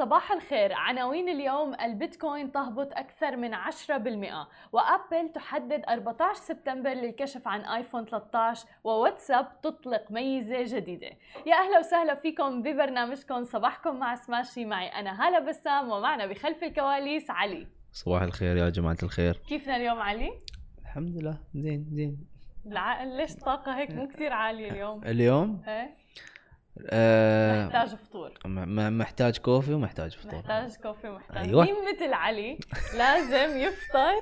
صباح الخير. عناوين اليوم البيتكوين تهبط أكثر من 10% وأبل تحدد 14 سبتمبر للكشف عن آيفون 13 وواتساب تطلق ميزة جديدة. يا أهلا وسهلا فيكم ببرنامجكم. صباحكم مع سماشي. معي أنا هالة بسام ومعنا بخلف الكواليس علي. صباح الخير يا جماعة الخير. كيفنا اليوم علي؟ الحمد لله زين زين. العقل ليش طاقة هيك مو كثير عالية اليوم؟ اليوم؟ إيه. آه محتاج فطور. محتاج coffee ومحتاج فطور. محتاج coffee محتاج أيوة. مين مثل علي؟ لازم يفطر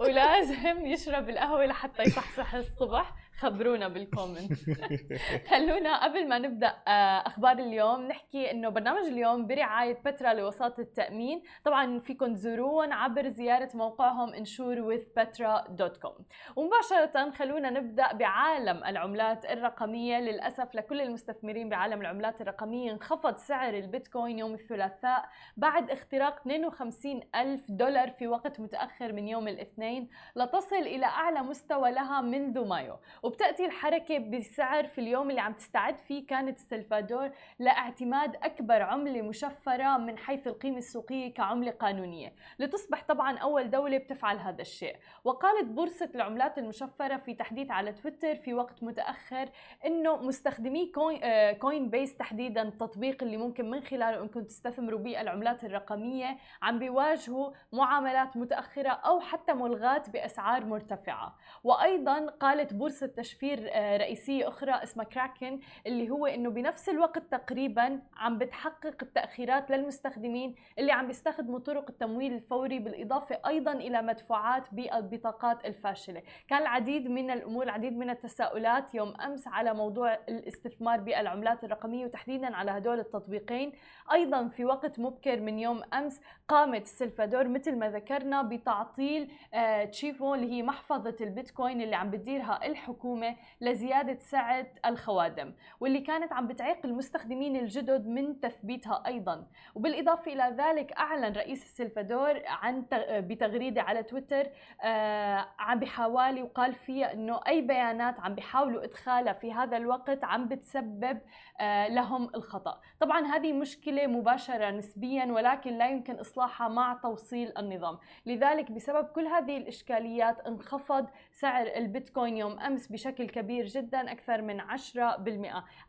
ولازم يشرب القهوة لحتى يصحصح الصبح. خبرونا بال comment خلونا قبل ما نبدأ آه، أخبار اليوم نحكي إنه برنامج اليوم برعاية بترا لوساطة التأمين. طبعا فيكم تزوروهم عبر زيارة موقعهم insurewithpetra.com ومباشرة خلونا نبدأ بعالم العملات الرقمية. للأسف لكل المستثمرين بعالم العملات الرقمية انخفض سعر البيتكوين يوم الثلاثاء بعد اختراق 52 ألف دولار في وقت متأخر من يوم الاثنين لتصل إلى أعلى مستوى لها منذ مايو. وبتأتي الحركة بسعر في اليوم اللي عم تستعد فيه كانت السلفادور لاعتماد أكبر عملة مشفرة من حيث القيمة السوقية كعملة قانونية. لتصبح طبعا أول دولة بتفعل هذا الشيء. وقالت بورصة العملات المشفرة في تحديث على تويتر في وقت متأخر إنه مستخدمي Coin, آه Coinbase تحديدا التطبيق اللي ممكن من خلاله إنكم تستثمروا بالعملات الرقمية عم بيواجهوا معاملات متأخرة أو حتى ملغاة بأسعار مرتفعة. وأيضا قالت بورصة تشفير آه رئيسية أخرى اسمها كراكن اللي هو إنه بنفس الوقت تقريبا عم بتحقق التأخيرات للمستخدمين اللي عم بيستخدموا طرق التمويل الفوري بالإضافة أيضا إلى مدفوعات بالبطاقات الفاشلة. كان العديد من الأمور العديد من التساؤلات يوم أمس على موضوع الاستثمار بالعملات الرقمية وتحديدا على هدول التطبيقين. أيضا في وقت مبكر من يوم أمس قامت السلفادور مثل ما ذكرنا بتعطيل آه تشيفو اللي هي محفظة البيتكوين اللي عم بتديرها الحكومة لزيادة سعه الخوادم واللي كانت عم بتعيق المستخدمين الجدد من تثبيتها أيضا. وبالإضافة إلى ذلك أعلن رئيس السلفادور عن بتغريدة على تويتر آه عم بحوالي وقال فيها إنه أي بيانات عم بيحاولوا إدخالها في هذا الوقت عم بتسبب آه لهم الخطأ. طبعا هذه مشكلة مباشرة نسبيا ولكن لا يمكن إصلاحها مع توصيل النظام. لذلك بسبب كل هذه الإشكاليات انخفض سعر البيتكوين يوم أمس بشكل كبير جدا أكثر من 10%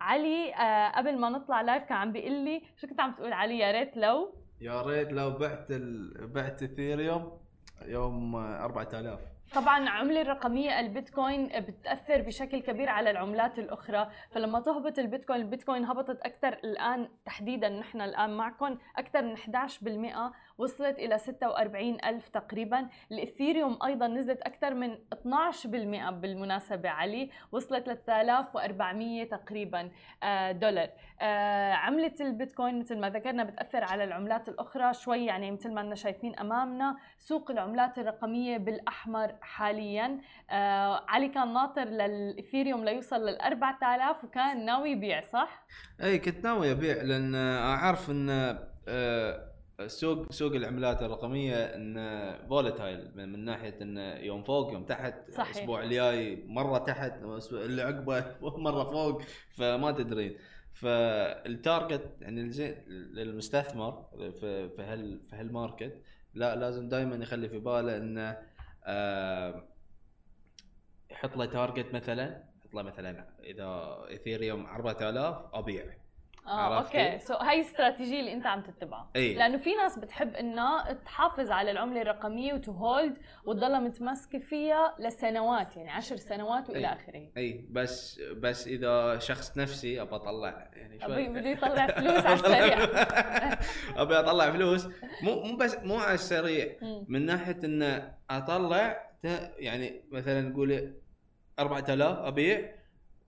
علي آه قبل ما نطلع live كان عم بيقول لي شو كنت عم تقول علي؟ يا ريت لو. يا ريت لو بعت ال... بعت اثيريوم يوم 4000 طبعا عملة الرقمية البيتكوين بتأثر بشكل كبير على العملات الأخرى. فلما تهبط البيتكوين البيتكوين هبطت أكثر الآن تحديدا نحن الآن معكم أكثر من 11% وصلت إلى 46 ألف تقريبا. الإثيريوم أيضا نزلت أكثر من 12% بالمناسبة علي وصلت ل 3400 تقريبا دولار. عملة البيتكوين مثل ما ذكرنا بتأثر على العملات الأخرى شوي يعني مثل ما أننا شايفين أمامنا سوق العملات الرقمية بالأحمر حاليا. آه علي كان ناطر للإثيريوم ليوصل لل 4000 وكان ناوي يبيع صح؟ اي كنت ناوي أبيع لأن أعرف إن آه سوق سوق العملات الرقمية إن volatile من ناحية إن يوم فوق يوم تحت صحيح. الأسبوع الجاي مرة تحت اللي عقبه مرة فوق فما تدرين فال target يعني للمستثمر في في هال في هال market لا لازم دائما يخلي في باله إنه آه يحط له target مثلا يحط له مثلا إذا اثيريوم 4000 أبيع آه؟ okay. so هاي الاستراتيجيه اللي أنت عم تتبعها. اي لأنه في ناس بتحب إنها تحافظ على العملة الرقمية و to hold وتضلها متمسكه فيها لسنوات يعني عشر سنوات وإلى إي. آخره. اي بس بس إذا شخص نفسي أبى أطلع يعني شوي. بده يطلع فلوس على السريع. أبي أطلع فلوس. مو مو بس مو على السريع. من ناحية إن أطلع يعني مثلا نقول 4000 أبيع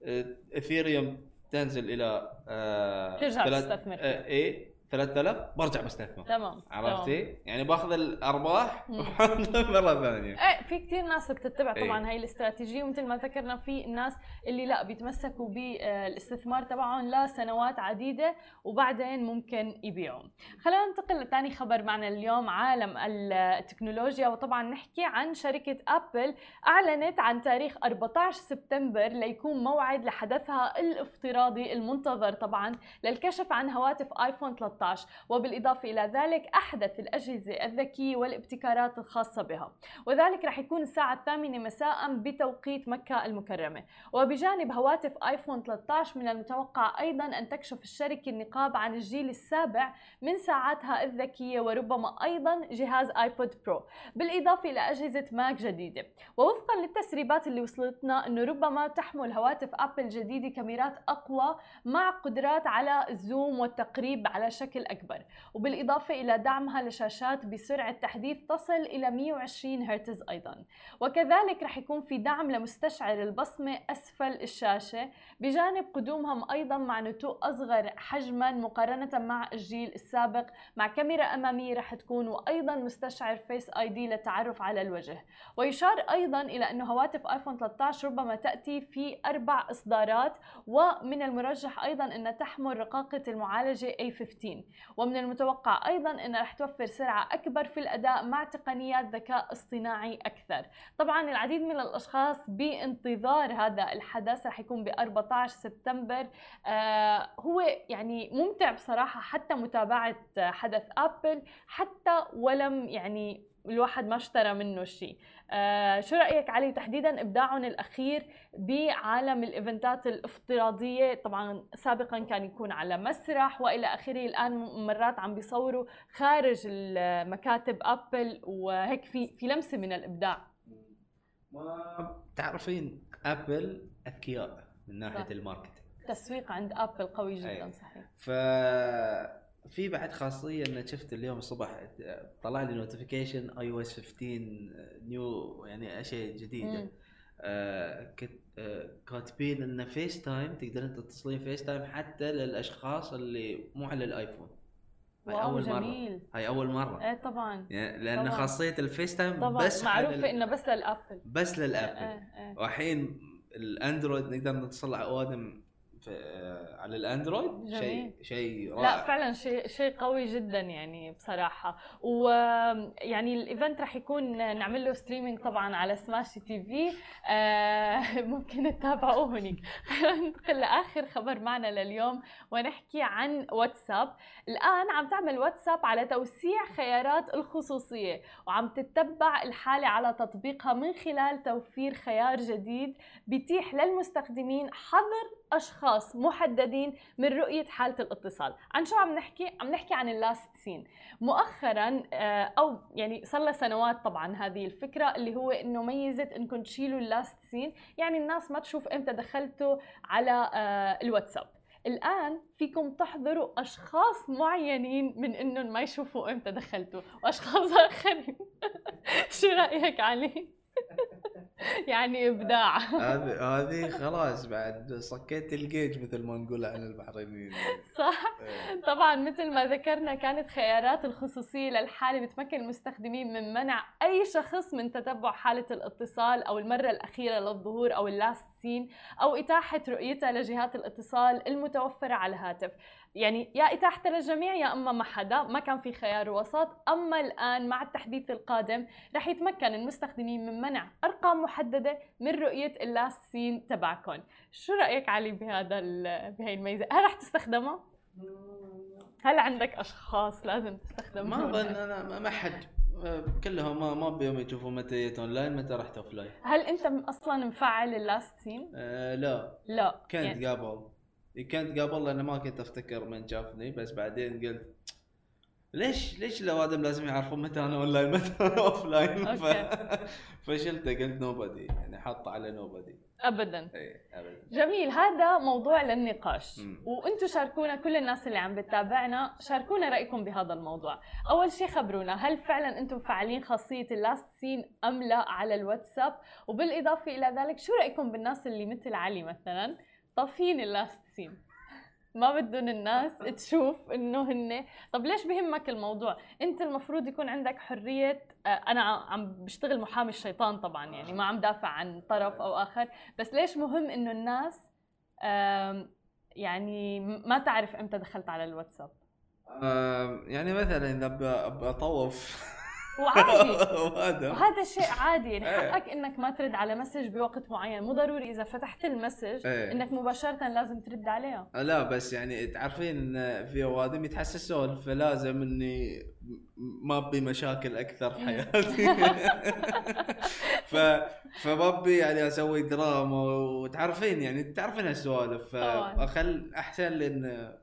آه، اثيريوم تنزل إلى آه ترجع تستثمر. آه اي 3000 برجع بستثمر تمام عرفتي؟ يعني باخذ الأرباح مرة ثانية إيه في كثير ناس بتتبع إيه. طبعا هاي الاستراتيجية ومثل ما ذكرنا في الناس اللي لا بيتمسكوا بالاستثمار تبعهم لسنوات عديدة وبعدين ممكن يبيعوا. خلينا ننتقل لثاني خبر معنا اليوم عالم التكنولوجيا وطبعا نحكي عن شركة أبل أعلنت عن تاريخ 14 سبتمبر ليكون موعد لحدثها الافتراضي المنتظر طبعا للكشف عن هواتف آيفون 13 13 وبالإضافة إلى ذلك أحدث الأجهزة الذكية والابتكارات الخاصة بها. وذلك رح يكون الساعة الثامنة مساء بتوقيت مكة المكرمة. وبجانب هواتف آيفون 13 من المتوقع أيضا أن تكشف الشركة النقاب عن الجيل السابع من ساعاتها الذكية وربما أيضا جهاز آيبود برو. بالإضافة إلى أجهزة ماك جديدة. ووفقا للتسريبات اللي وصلتنا أنه ربما تحمل هواتف أبل جديدة كاميرات أقوى مع قدرات على الزوم والتقريب على شكل أكبر. وبالإضافة إلى دعمها لشاشات بسرعة تحديث تصل إلى 120 هرتز أيضا. وكذلك رح يكون في دعم لمستشعر البصمة أسفل الشاشة بجانب قدومهم أيضا مع نتوء أصغر حجما مقارنة مع الجيل السابق مع كاميرا أمامية رح تكون وأيضا مستشعر فيس آي دي للتعرف على الوجه. ويشار أيضا إلى أن هواتف آيفون 13 ربما تأتي في أربع إصدارات ومن المرجح أيضا أن تحمل رقاقة المعالجة A15 ومن المتوقع أيضا أن رح توفر سرعة أكبر في الأداء مع تقنيات ذكاء اصطناعي أكثر. طبعا العديد من الأشخاص بانتظار هذا الحدث رح يكون ب 14 سبتمبر. آه هو يعني ممتع بصراحة حتى متابعة حدث أبل حتى ولم يعني الواحد ما اشترى منه شيء. آه شو رأيك علي؟ تحديدا إبداعهم الأخير بعالم الإيفنتات الافتراضية. طبعا سابقا كان يكون على مسرح وإلى آخره. الآن مرات عم بيصوروا خارج المكاتب أبل وهيك في في لمسة من الإبداع. ما تعرفين أبل أذكياء من ناحية صح. ال marketing. تسويق عند أبل قوي جدا. صحيح. ف في بعد خاصية ان شفت اليوم الصبح طلع لي notification iOS 15 new يعني أشياء جديدة. آه آه كاتبين إن فيس تايم تقدرين تتصلين فيس تايم حتى للأشخاص اللي مو على الآيفون. هاي wow أول مرة. جميل. هاي أول مرة. إيه طبعا. يعني لأن طبعاً. خاصية الفيس تايم طبعا. بس معروفه إنه بس للأبل. بس للأبل. إيه إيه. والحين الأندرويد نقدر نتصل على اوادم في على الأندرويد؟ شيء. شيء لا رائع. فعلا شيء شيء قوي جدا يعني بصراحة. ويعني ال event رح يكون نعمل له streaming طبعا على سماشي تي في آه، ممكن تتابعوه هناك ننتقل لآخر خبر معنا لليوم ونحكي عن واتساب الآن عم تعمل واتساب على توسيع خيارات الخصوصية وعم تتبع الحالة على تطبيقها من خلال توفير خيار جديد بيتيح للمستخدمين حظر أشخاص محددين من رؤية حالة الاتصال. عن شو عم نحكي؟ عم نحكي عن ال last seen مؤخرا آه، أو يعني صار لها سنوات طبعا هذه الفكرة اللي هو إنه ميزه إنكم تشيلوا ال last seen يعني الناس ما تشوف إمتى دخلتوا على آه، الواتساب. الآن فيكم تحظروا أشخاص معينين من إنهم ما يشوفوا إمتى دخلتوا. وأشخاص آخرين. شو رأيك علي؟ يعني إبداع. هذه هذه خلاص بعد صكيت الجيج مثل ما نقول عن البحرينيين. صح. إيه. طبعا مثل ما ذكرنا كانت خيارات الخصوصية للحالة بتمكن المستخدمين من منع أي شخص من تتبع حالة الاتصال أو المرة الأخيرة للظهور أو ال last seen أو إتاحة رؤيتها لجهات الاتصال المتوفرة على الهاتف. يعني يا إتاحتها للجميع يا أما ما حدا ما كان في خيار وسط أما الآن مع التحديث القادم رح يتمكن المستخدمين من منع أرقام محددة من رؤية ال last seen تبعكم شو رأيك علي بهذا بهي الميزة؟ هل رح تستخدمها؟ هل عندك أشخاص لازم تستخدمها؟ ما أظن أنا ما- حد. كلهم ما ما بيهم يشوفوا متى جيت اون لاين متى رحت offline هل أنت أصلا مفعل ال last seen؟ آه لا. لا. كنت يعني قبل. كنت قبل لأن ما كنت أفتكر من شافني بس بعدين قلت ليش ليش الأوادم لازم يعرفون متى أنا اون لاين متى أنا offline ف... okay. فشلته قلت nobody يعني حاطه على nobody ابدا. اي ابدا. جميل هذا موضوع للنقاش. وأنتم شاركونا كل الناس اللي عم بتتابعنا شاركونا رأيكم بهذا الموضوع. أول شيء خبرونا هل فعلا أنتم فاعلين خاصية ال last seen أم لا على الواتساب؟ وبالإضافة إلى ذلك شو رأيكم بالناس اللي مثل علي مثلا؟ طافين اللاست سين ما بدهم الناس تشوف إنه هن طب ليش بهمك الموضوع؟ أنت المفروض يكون عندك حرية آه، أنا عم بشتغل محامي الشيطان طبعا يعني ما عم دافع عن طرف أو آخر. بس ليش مهم إنه الناس يعني ما تعرف إمتى دخلت على الواتساب؟ يعني مثلا إذا أطوف. وعادي وهذا شيء عادي يعني إيه. حقك إنك ما ترد على message بوقت معين مو ضروري إذا فتحت ال message إيه. إنك مباشرة لازم ترد عليها لا بس يعني تعرفين في أوادم يتحسسون فلازم إني ما أبي مشاكل أكثر في حياتي ف فما أبي يعني أسوي دراما وتعرفين يعني تعرفين هالسوالف. فاخل أحسن لأن.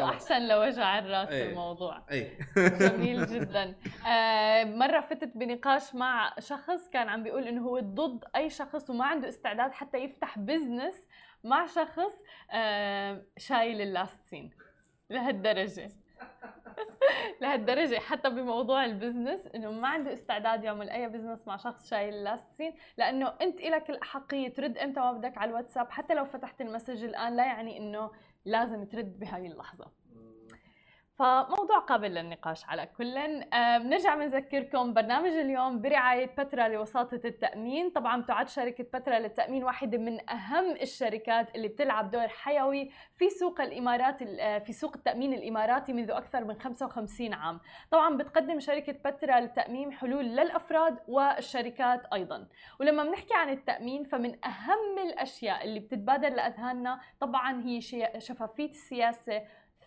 أحسن لوجع الرأس إيه. الموضوع. اي جميل جدا. آه مرة فتت بنقاش مع شخص كان عم بيقول إنه هو ضد أي شخص وما عنده استعداد حتى يفتح business مع شخص آه شايل ال last seen لهالدرجة. لهالدرجة. حتى بموضوع ال business إنه ما عنده استعداد يعمل أي business مع شخص شايل ال last seen لأنه أنت لك الاحقيه ترد إمتى ما بدك على الواتساب. حتى لو فتحت ال message الآن لا يعني إنه لازم ترد بهاي اللحظة. فموضوع قابل للنقاش على كل. آه، بنرجع بنذكركم برنامج اليوم برعاية بترا لوساطة التأمين. طبعا تعد شركة بترا للتأمين واحدة من أهم الشركات اللي بتلعب دور حيوي في سوق الإمارات آه، في سوق التأمين الإماراتي منذ أكثر من 55 عام. طبعا بتقدم شركة بترا للتأمين حلول للأفراد والشركات أيضا. ولما بنحكي عن التأمين فمن أهم الأشياء اللي بتتبادر لأذهاننا طبعا هي شفافية السياسة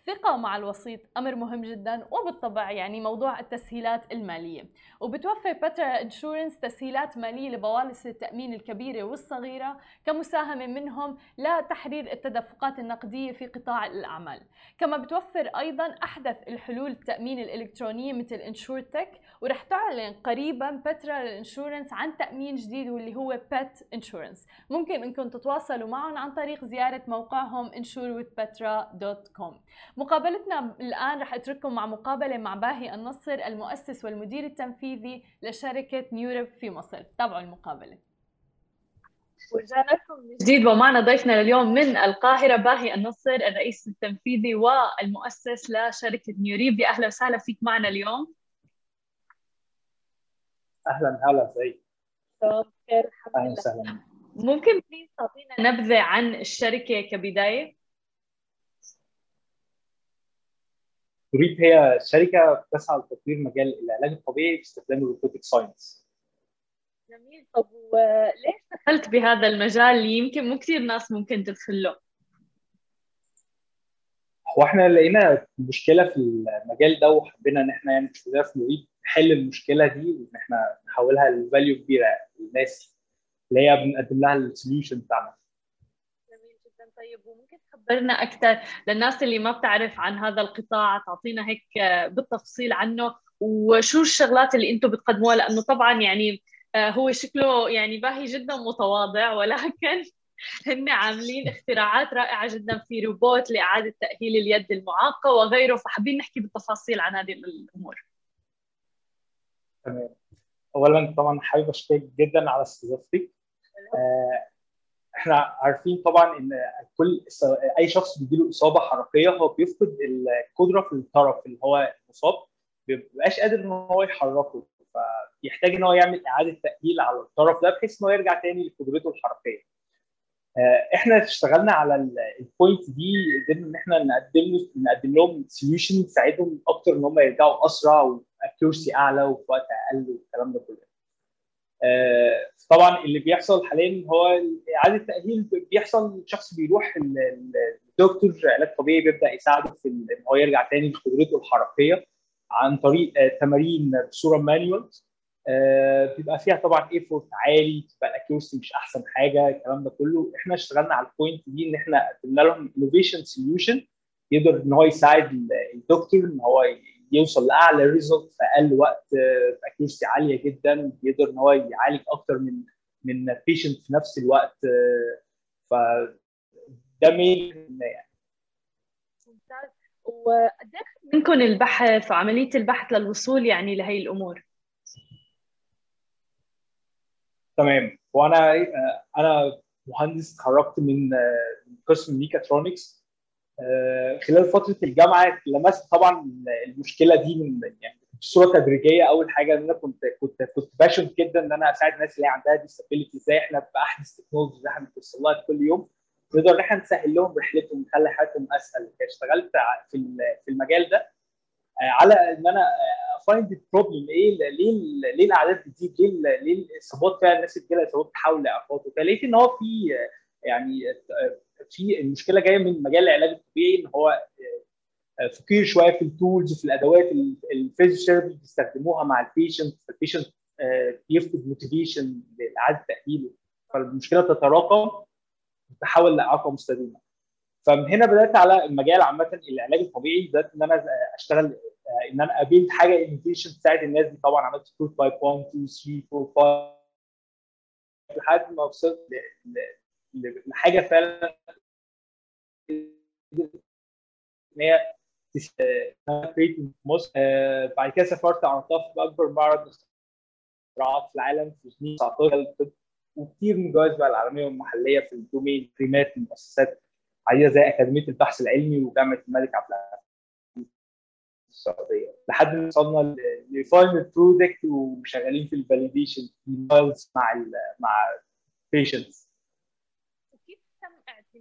ثقة مع الوسيط أمر مهم جدا وبالطبع يعني موضوع التسهيلات المالية. وبتوفر بترا insurance تسهيلات مالية لبوالص التأمين الكبيرة والصغيرة كمساهمة منهم لتحرير التدفقات النقدية في قطاع الأعمال. كما بتوفر أيضا أحدث الحلول التأمين الإلكترونية مثل insurtech ورح تعلن قريبا بترا لل insurance عن تأمين جديد واللي هو pet insurance ممكن إنكم تتواصلوا معهم عن طريق زيارة موقعهم insurewithpetra.com مقابلتنا الآن رح أترككم مع مقابلة مع باهي النصر المؤسس والمدير التنفيذي لشركة نيورب في مصر. تابعوا المقابلة. ورجعنا لكم من جديد ومعنا ضيفنا لليوم من القاهرة باهي النصر الرئيس التنفيذي والمؤسس لشركة نيوريب. يا أهلا وسهلا فيك معنا اليوم. أهلا هلا ازيك خير الحمد أهلا لله. وسهلا. ممكن please تعطينا نبذة عن الشركة كبداية؟ نيوريب هي شركة بتسعى لتطوير مجال العلاج الطبيعي باستخدام ال robotic science جميل. طب وليش دخلت بهذا المجال؟ اللي يمكن مو كثير ناس ممكن تدخل له؟ هو إحنا لقينا مشكلة في المجال ده وحبينا ان إحنا يعني في في نيوريب نحل المشكلة دي وان إحنا نحولها ل value كبيرة للناس اللي هي بنقدم لها ال solution بتاعنا. طيب وممكن تخبرنا أكثر للناس اللي ما بتعرف عن هذا القطاع تعطينا هيك بالتفصيل عنه وشو الشغلات اللي أنتم بتقدموها؟ لأنه طبعا يعني آه، هو شكله يعني باهي جدا متواضع ولكن هن عاملين اختراعات رائعة جدا في روبوت لإعادة تأهيل اليد المعاقة وغيره فحابين نحكي بالتفاصيل عن هذه الأمور. تمام. اولا طبعا حابب أشكرك جدا على استضافتك. آه، إحنا عارفين طبعا إن كل أي شخص بيجيله إصابة حركية هو بيفقد القدرة في الطرف اللي هو المصاب ما بيبقاش قادر إن هو يحركه فيحتاج إن هو يعمل إعادة تأهيل على الطرف ده بحيث إن هو يرجع تاني لقدرته الحركية. آه، إحنا اشتغلنا على ال point دي قدرنا إن إحنا نقدم نقدم لهم solution تساعدهم أكتر إن هم يرجعوا أسرع و accuracy أعلى وفي وقت أقل والكلام ده كله. آه، طبعا اللي بيحصل حاليا هو إعادة التاهيل بيحصل الشخص بيروح الدكتور علاج طبيعي بيبدأ يساعده في إن هو يرجع تاني لقدرته الحركية عن طريق آه، تمارين بصورة manual بيبقى فيها طبعا effort عالي بتبقى ال accuracy مش أحسن حاجة الكلام ده كله. إحنا اشتغلنا على ال point دي إن إحنا قدمنا لهم innovation solution يقدر إن هو يساعد الدكتور إن هو يوصل لأعلى result في أقل وقت ب accuracy عالية جدا يقدر إن هو يعالج أكتر من من patient في نفس الوقت ف ده مين يعني. ممتاز. وقد منكم البحث وعمليه البحث للوصول يعني لهي الأمور؟ تمام. وأنا أنا مهندس اتخرجت من قسم ميكاترونكس خلال فترة الجامعة لمست طبعا المشكلة دي من يعني بصوره تدريجية. أول حاجة إن أنا كنت كنت كنت passion جدا إن أنا أساعد الناس اللي عندها disability إزاي إحنا باحدث تكنولوجي اللي إحنا بنوصل لها كل يوم. نقدر إن إحنا نسهل لهم رحلتهم نخلي حياتهم أسهل. اشتغلت في في المجال ده على إن أنا find ال problem إيه ال- ليه ليه الأعداد بتزيد؟ ليه ليه الاصابات فعلا الناس بتجيلها اصابات تحول لاعاقات فلقيت إن هو في آه، يعني آه، في المشكلة جاية من مجال العلاج الطبيعي إن هو آه، فقير شوية في ال tools وفي الأدوات ال physiotherapy بيستخدموها مع ال patient فال patient بيفقد motivation لإعادة تأهيله. فالمشكلة تتراكم وتتحول لاعاقه مستديمة. فمن هنا بدأت على المجال عامة العلاج الطبيعي. بدأت إن أنا أشتغل آه، إن أنا قابلت حاجة innovation تساعد الناس دي. طبعا عملت prototype 1 2 3 4 5 لحد ما وصلت لحاجة فعلا إن هي في مصر. آه، بعد كده سافرت عرضتها في أكبر معرض اختراعات في العالم في 2019 وكتير من الجوائز بقى العالمية والمحلية في الدومين بريمات من مؤسسات عديده زي أكاديمية البحث العلمي وجامعة الملك عبد العزيز السعودية. لحد ما وصلنا ل final product وشغالين في ال validation مع مع patients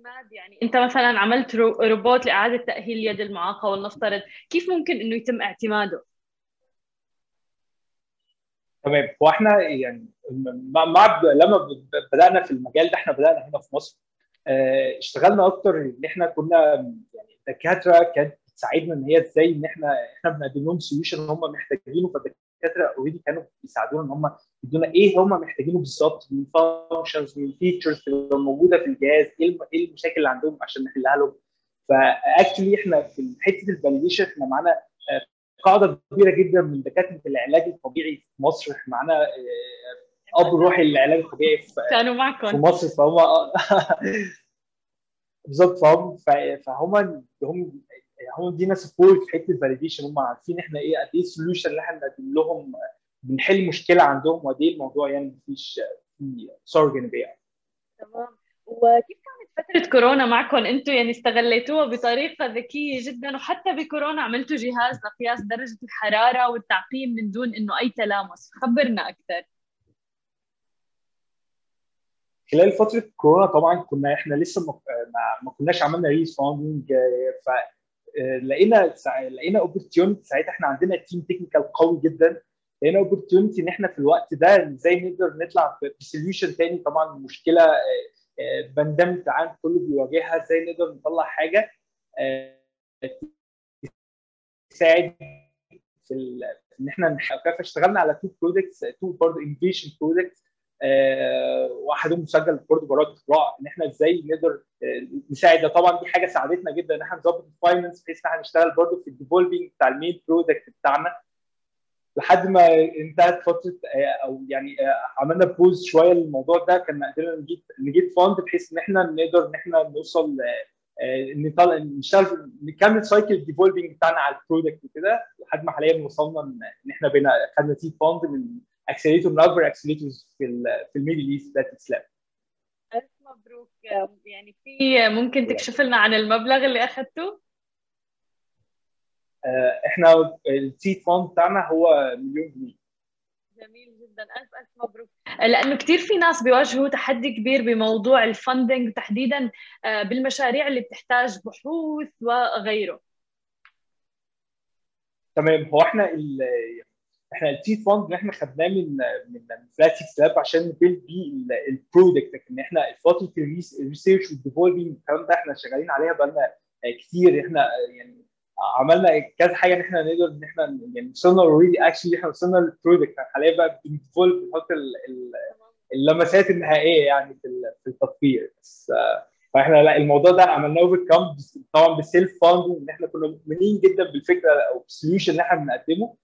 اعتماد يعني انت مثلا عملت رو- روبوت لإعادة تأهيل يد المعاقة ولنفترض كيف ممكن إنه يتم اعتماده؟ تمام هو إحنا يعني مع لما بدأنا في المجال ده إحنا بدأنا هنا في مصر آه، اشتغلنا أكتر إن إحنا كنا يعني الدكاترة كانت بتساعدنا إن هي إزاي إن إحنا إحنا بنقدم لهم solution هم محتاجينه فالدكاتره already كانوا بيساعدونا إن هم يدونا إيه هم محتاجينه بالظبط من functions من features موجودة في الجهاز إيه الم- إيه المشاكل اللي عندهم عشان نحلها لهم. ف actually إحنا في حتة ال validation إحنا معانا آه، قاعدة كبيرة جدا من دكاترة العلاج الطبيعي في مصر. إحنا معانا آه، أب روحي للعلاج الطبيعي في كانوا في معكم مصر فهم بالظبط فهم فهم هم هم دينا سبورت في حتة الفاليديشن هم عارفين إحنا إيه قد إيه السوليوشن اللي إحنا بنقدم لهم بنحل مشكلة عندهم وقد إيه الموضوع يعني مفيش في صار جانبيه تمام. وكيف كانت فترة كورونا معكم؟ أنتم يعني استغليتوها بطريقة ذكية جدا وحتى بكورونا عملتوا جهاز لقياس درجة الحرارة والتعقيم من دون إنه أي تلامس. خبرنا أكثر. خلال فترة كورونا طبعا كنا إحنا لسه ما كناش عملنا raise funding ف آه، لقينا لقينا opportunity ساعتها إحنا عندنا team technical قوي جدا. لقينا opportunity إن إحنا في الوقت ده إزاي نقدر نطلع ب solution تاني. طبعا مشكلة آه، آه، pandemic العالم كله بيواجهها. إزاي نقدر نطلع حاجة آه، تساعد في إن إحنا فاشتغلنا على two products two برضه innovation products واحدهم مسجل برضه براءه اختراع إن إحنا إزاي نقدر آه، نساعد طبعا دي حاجة ساعدتنا جدا إن إحنا نظبط ال finance بحيث إن إحنا نشتغل برضه في ال developing بتاع ال main product بتاعنا. لحد ما انتهت فترة آه، أو يعني آه، عملنا pause شوية للموضوع ده كان قدرنا نجيب نجيب fund بحيث إن إحنا نقدر إن إحنا نوصل آه، آه، نشتغل نكمل cycle ال developing بتاعنا على ال product وكده. لحد ما حاليا وصلنا إن إحنا بقينا خدنا seed fund من accelerator من أكبر accelerators في في ال Middle East ذات سلاب ألف مبروك. يعني في ممكن تكشف لنا عن المبلغ اللي اخذته؟ إحنا ال seed fund بتاعنا هو مليون جنيه. جميل جدا. الف ألف مبروك. لأنه كثير في ناس بيواجهوا تحدي كبير بموضوع ال funding تحديدا آه، بالمشاريع اللي بتحتاج بحوث وغيره. تمام. هو إحنا ال إحنا ال seed fund اللي إحنا خدناه من من Flat6Labs عشان ن build بيه ال product لكن إحنا فتره ال research وال developing الكلام ده إحنا شغالين عليها بقالنا كتير. إحنا يعني عملنا كذا حاجة ان إحنا نقدر ان إحنا يعني وصلنا already actually إحنا وصلنا لل product حاليا بقى بن develop بنحط ال- ال- اللمسات النهائية يعني في ال- في التطبيق بس آه، فاحنا لا الموضوع ده عملناه overcome طبعا بال self funding إن إحنا كنا مؤمنين جدا بالفكرة أو بال solution اللي إحنا بنقدمه.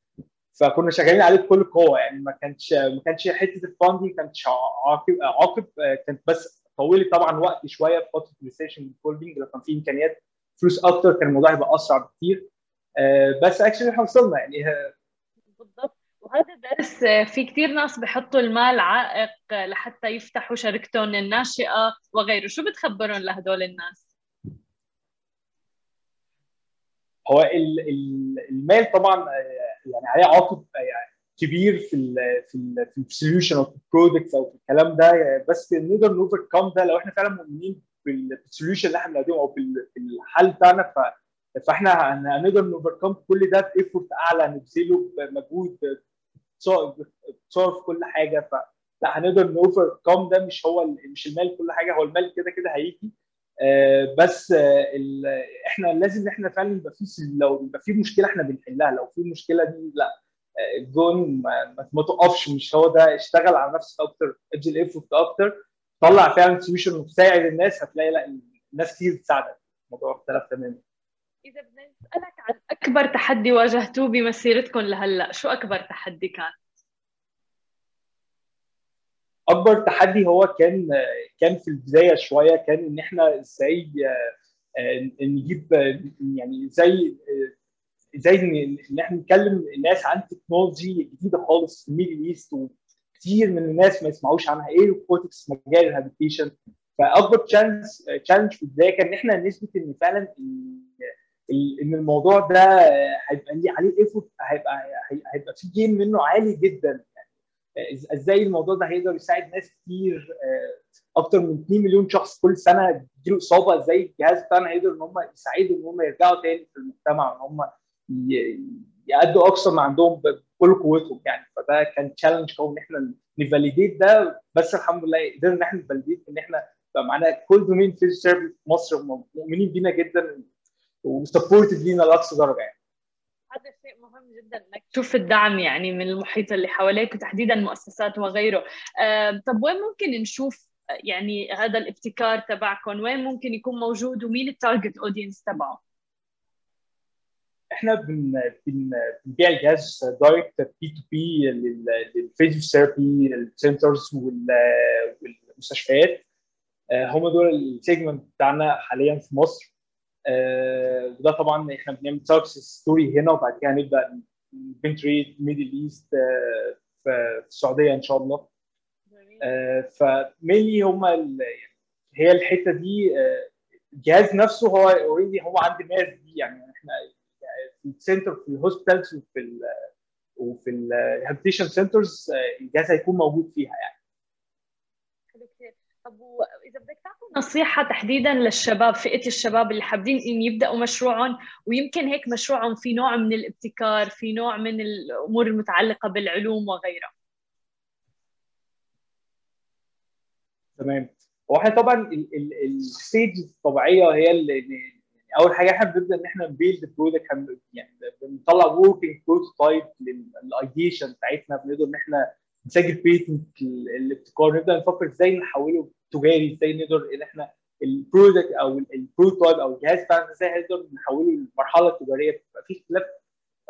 فكنا شغالين عليه بكل قوة يعني ما كانش ما كانش حتة ال funding ما كانتش عائق عائق آه، كانت بس طولت طبعا وقت شوية في فترة ال research developing لو كان في إمكانيات فلوس أكتر كان الموضوع هيبقى أسرع بكتير. آه، بس actually إحنا وصلنا يعني آه، بالضبط. وهذا درس في كثير ناس بحطوا المال عائق لحتى يفتحوا شركتهم الناشئة وغيره. شو بتخبرهم لهدول الناس؟ هو ال- ال- المال طبعا آه، يعني عليه آه، يعني كبير في ال في ال في ال solution أو في ال products أو في الكلام ده. آه، بس نقدر ن overcome ده لو إحنا فعلا مؤمنين بال- بال solution اللي إحنا بنقدمه أو بال- بالحل بتاعنا. ف فإحنا هن- هنقدر ن overcome كل ده ب effort أعلى نبذله بمجهود بتصور في كل حاجة. ف لا هنقدر ن overcome ده. مش هو مش المال كل حاجة هو المال كده كده هيجي. بس آه، إحنا لازم إحنا فعلا يبقى في لو يبقى في مشكلة إحنا بنحلها لو في مشكلة دي لا. آه، go on ما, تقفش مش هو ده اشتغل على نفسك أكتر ابذل effort أكتر طلع فعلا solution وتساعد الناس هتلاقي لا الناس كتير تساعدك. الموضوع اختلف تماما. إذا بدنا نسالك عن أكبر تحدي واجهتوه بمسيرتكم لهلأ شو أكبر تحدي كان؟ أكبر تحدي هو كان كان في البداية شوية كان إن إحنا إزاي آه، نجيب يعني آه، إزاي إن إحنا نكلم الناس عن technology جديدة خالص في ال Middle East وكتير من الناس ما يسمعوش عنها. إيه robotics مجال ال rehabilitation؟ فأكبر challenge challenge في البداية كان إن إحنا نثبت إن فعلا إن الموضوع ده هيبقى ليه عليه effort هيبقى هي- هيبقى في جيم منه عالي جدا. إزاي الموضوع ده هيقدر يساعد ناس كتير آه، أكتر من 2 مليون شخص كل سنة تجيله إصابة؟ إزاي الجهاز بتاعنا هيقدر إن هم يساعدهم إن هم يرجعوا تاني في المجتمع وان هم يأدوا أقصى ما عندهم بكل قوتهم يعني؟ فده كان challenge قوي إن إحنا ن validate ده بس الحمد لله قدرنا إن إحنا ن validate إن إحنا بقى معانا كل domain في مصر مؤمنين بينا جدا و supported لينا لأقصى درجة يعني. هذا شيء مهم جدا إنك تشوف. الدعم يعني من المحيط اللي حواليك وتحديدا المؤسسات وغيره. آه، طب وين ممكن نشوف آه، يعني هذا الابتكار تبعكم؟ وين ممكن يكون موجود؟ ومين ال target audience تبعه؟ إحنا بن بن بنبيع الجهاز direct B to B لل physiotherapy لل centers والمستشفيات. آه، هم دول ال segment بتاعنا حاليا في مصر. وده طبعا إحنا بنعمل success story هنا وبعد كده هنبدأ penetrate Middle East في السعودية إن شاء الله. ف mainly هم هي الحتة دي آه، الجهاز نفسه هو already هو عند الناس دي يعني إحنا في ال center في ال hospitals وفي ال وفي ال rehabilitation centers الجهاز هيكون موجود فيها يعني. طب وإذا بدك تعطي نصيحة تحديدا للشباب فئة الشباب اللي حابين إن يبدأوا مشروعهم ويمكن هيك مشروعهم في نوع من الابتكار في نوع من الأمور المتعلقة بالعلوم وغيرها. تمام. هو إحنا طبعا ال stage الطبيعية هي اللي يعني أول حاجة إحنا بنبدأ إن إحنا ن build product يعني بنطلع working prototype لل ideation بتاعتنا بنقدر إن إحنا نسجل patent الابتكار. نبدأ نفكر إزاي نحوله تجاري إزاي نقدر إن إحنا ال product أو ال prototype أو الجهاز بتاعنا إزاي هنقدر نحوله للمرحله التجاريه بيبقى في اختلاف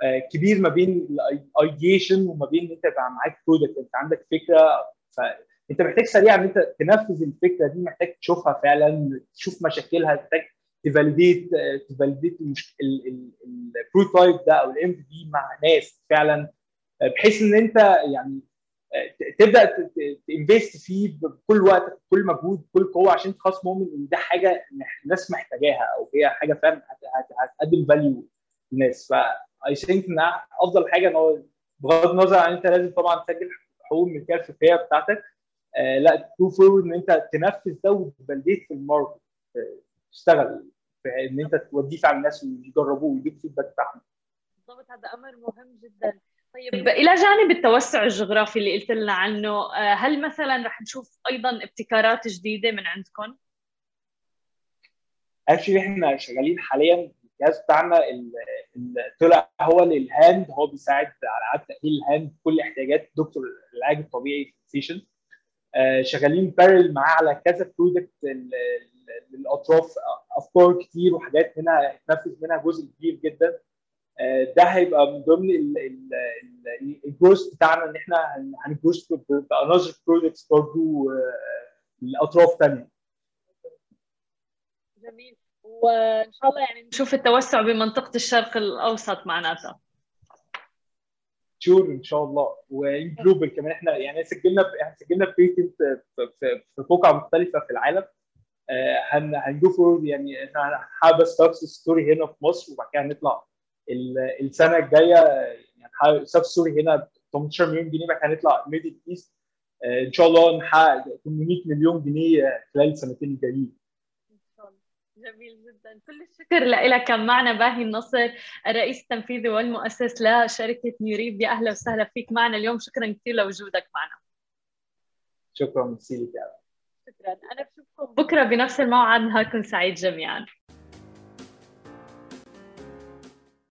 آه، كبير ما بين ال ideation وما بين إن أنت يبقى معاك product أنت عندك فكرة فانت محتاج سريعا إن أنت تنفذ الفكرة دي محتاج تشوفها فعلا تشوف مشاكلها محتاج ت validate ت validate ال prototype ده أو ال MVP مع ناس فعلا. آه، بحيث إن أنت يعني آه، تبدأ ت invest فيه بكل وقت بكل مجهود بكل قوة عشان خلاص مؤمن إن ده حاجة الناس محتاجاها أو هي حاجة فعلا هت- هت- هتقدم value للناس. ف I think إن أفضل حاجة إن هو بغض النظر عن أنت لازم طبعا تسجل حقوق الملكيه الفكريه بتاعتك آه لا go forward إن أنت تنفذ ده وت validate في ال market آه، تشتغل إن أنت توديه فعلا الناس ويجربوه ويجيب feedback بتاعهم. بالضبط هذا أمر مهم جدا. طيب. إلى جانب التوسع الجغرافي اللي قلت لنا عنه آه، هل مثلا رح نشوف أيضا ابتكارات جديدة من عندكم؟ actually إحنا شغالين حاليا الجهاز بتاعنا طلع هو لل hand هو بيساعد على اعاده تاهيل ال hand كل احتياجات دكتور العلاج الطبيعي في ال session. آه، شغالين parallel معاه على كذا product للأطراف. أفكار كتير وحاجات منها هيتنفذ منها جزء كبير جدا. آه، ده هيبقى من ضمن الجزء بتاعنا إن إحنا هن go with another products برضه لأطراف ثانية جميل. وإن شاء الله يعني نشوف التوسع بمنطقة الشرق الأوسط معناتها sure إن شاء الله. و global كمان. إحنا يعني سجلنا إحنا سجلنا patent في, بقع مختلفة في العالم. آه، هن هن go forward يعني إحنا حابب success story هنا في مصر وبعد كده هنطلع السنة الجاية يعني success story هنا 18 مليون جنيه كده هنطلع Middle East إن شاء الله نحقق 800 مليون جنيه خلال السنتين الجايين. جميل جدا. كل الشكر لك كان معنا باهي النصر الرئيس التنفيذي والمؤسس لشركة نيوريب يا أهلا وسهلا فيك معنا اليوم. شكرا كثير لوجودك معنا. شكرا ميرسي لك شكرا. أنا بشوفكم بكرة بنفس الموعد. نهاركم سعيد جميعا.